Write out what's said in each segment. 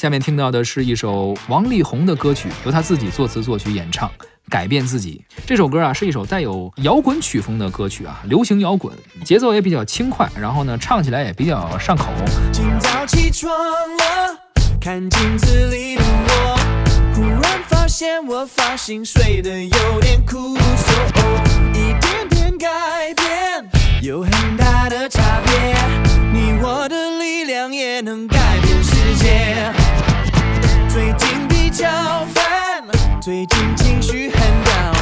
下面听到的是一首王力宏的歌曲，由他自己作词作曲演唱，《改变自己》。这首歌啊，是一首带有摇滚曲风的歌曲啊，流行摇滚，节奏也比较轻快，然后呢，唱起来也比较上口。今早起床了，看镜子里的我，忽然发现我发型睡得有点酷，一点点改世界。最近比较烦，最近情绪很 down，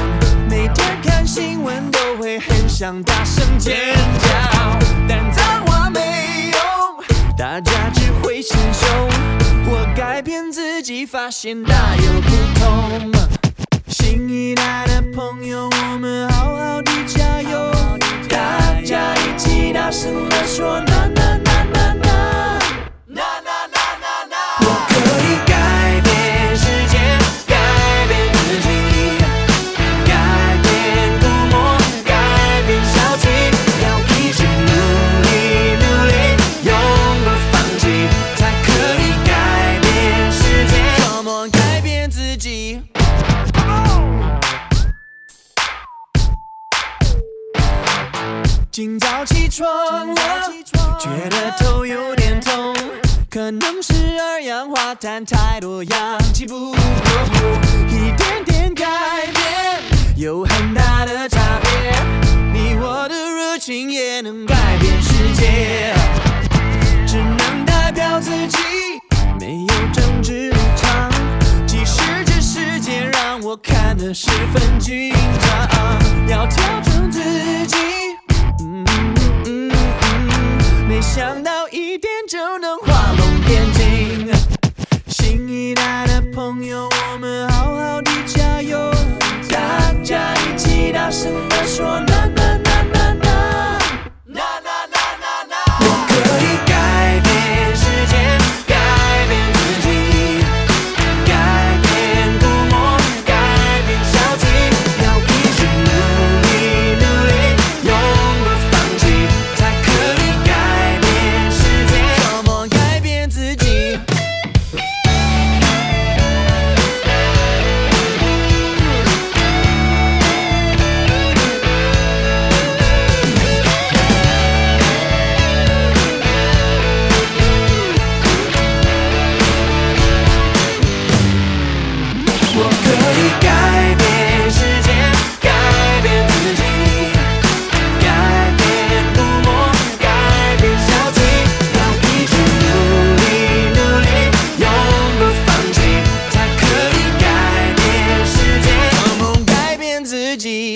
每天看新闻都会很想大声尖叫，但脏话没用，大家只会心凶。我改变自己，发现大有不同。新一代的朋友，我们好好的加油，大家一起大声地说今早起床了，觉得头有点痛，可能是二氧化碳太多，氧气不够。一点点改变，有很大的差别。你我的热情也能改变世界，只能代表自己，没有政治立场。即使这世界让我看得十分紧，想到一点就能画龙点睛。新一代的朋友，我们好好的加油，大家一起大声的说，暖暖。